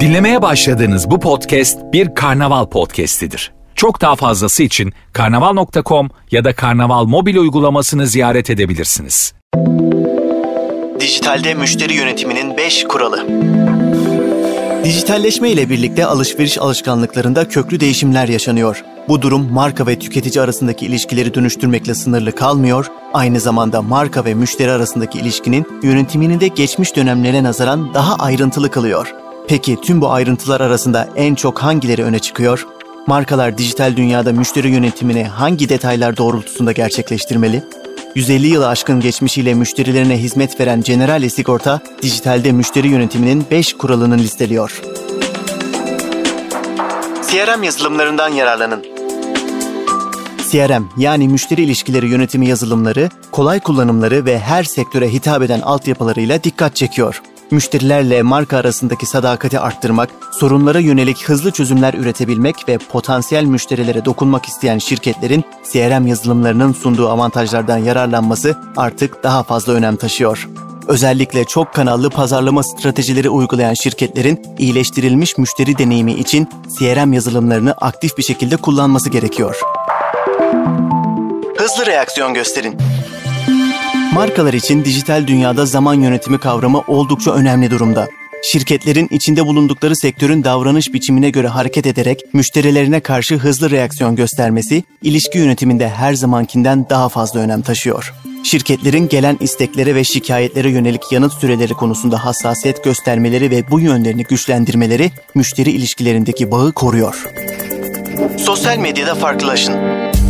Dinlemeye başladığınız bu podcast bir karnaval podcastidir. Çok daha fazlası için karnaval.com ya da karnaval mobil uygulamasını ziyaret edebilirsiniz. Dijitalde müşteri yönetiminin 5 kuralı. Dijitalleşme ile birlikte alışveriş alışkanlıklarında köklü değişimler yaşanıyor. Bu durum marka ve tüketici arasındaki ilişkileri dönüştürmekle sınırlı kalmıyor, aynı zamanda marka ve müşteri arasındaki ilişkinin yönetimini de geçmiş dönemlere nazaran daha ayrıntılı kılıyor. Peki tüm bu ayrıntılar arasında en çok hangileri öne çıkıyor? Markalar dijital dünyada müşteri yönetimini hangi detaylar doğrultusunda gerçekleştirmeli? 150 yılı aşkın geçmişiyle müşterilerine hizmet veren Generali Sigorta, dijitalde müşteri yönetiminin 5 kuralını listeliyor. CRM yazılımlarından yararlanın. CRM yani müşteri ilişkileri yönetimi yazılımları, kolay kullanımları ve her sektöre hitap eden altyapılarıyla dikkat çekiyor müşterilerle marka arasındaki sadakati arttırmak, sorunlara yönelik hızlı çözümler üretebilmek ve potansiyel müşterilere dokunmak isteyen şirketlerin CRM yazılımlarının sunduğu avantajlardan yararlanması artık daha fazla önem taşıyor. Özellikle çok kanallı pazarlama stratejileri uygulayan şirketlerin iyileştirilmiş müşteri deneyimi için CRM yazılımlarını aktif bir şekilde kullanması gerekiyor. Hızlı reaksiyon gösterin. Markalar için dijital dünyada zaman yönetimi kavramı oldukça önemli durumda. Şirketlerin içinde bulundukları sektörün davranış biçimine göre hareket ederek müşterilerine karşı hızlı reaksiyon göstermesi, ilişki yönetiminde her zamankinden daha fazla önem taşıyor. Şirketlerin gelen isteklere ve şikayetlere yönelik yanıt süreleri konusunda hassasiyet göstermeleri ve bu yönlerini güçlendirmeleri müşteri ilişkilerindeki bağı koruyor. Sosyal medyada farklılaşın.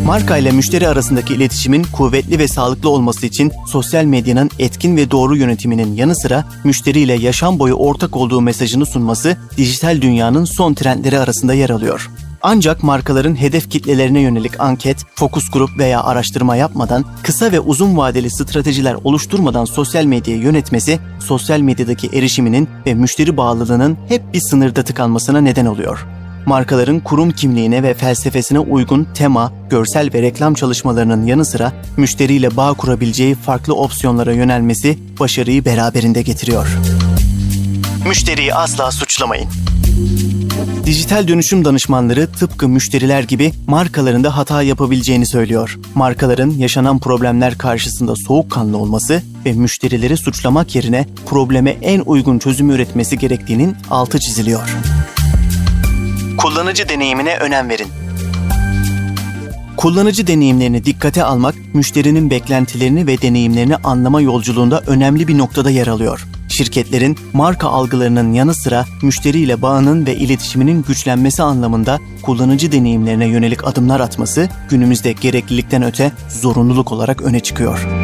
Marka ile müşteri arasındaki iletişimin kuvvetli ve sağlıklı olması için sosyal medyanın etkin ve doğru yönetiminin yanı sıra müşteriyle yaşam boyu ortak olduğu mesajını sunması dijital dünyanın son trendleri arasında yer alıyor. Ancak markaların hedef kitlelerine yönelik anket, fokus grup veya araştırma yapmadan, kısa ve uzun vadeli stratejiler oluşturmadan sosyal medyayı yönetmesi, sosyal medyadaki erişiminin ve müşteri bağlılığının hep bir sınırda tıkanmasına neden oluyor markaların kurum kimliğine ve felsefesine uygun tema, görsel ve reklam çalışmalarının yanı sıra müşteriyle bağ kurabileceği farklı opsiyonlara yönelmesi başarıyı beraberinde getiriyor. Müşteriyi asla suçlamayın. Dijital dönüşüm danışmanları tıpkı müşteriler gibi markalarında hata yapabileceğini söylüyor. Markaların yaşanan problemler karşısında soğukkanlı olması ve müşterileri suçlamak yerine probleme en uygun çözümü üretmesi gerektiğinin altı çiziliyor. Kullanıcı deneyimine önem verin. Kullanıcı deneyimlerini dikkate almak, müşterinin beklentilerini ve deneyimlerini anlama yolculuğunda önemli bir noktada yer alıyor. Şirketlerin marka algılarının yanı sıra müşteriyle bağının ve iletişiminin güçlenmesi anlamında kullanıcı deneyimlerine yönelik adımlar atması günümüzde gereklilikten öte zorunluluk olarak öne çıkıyor.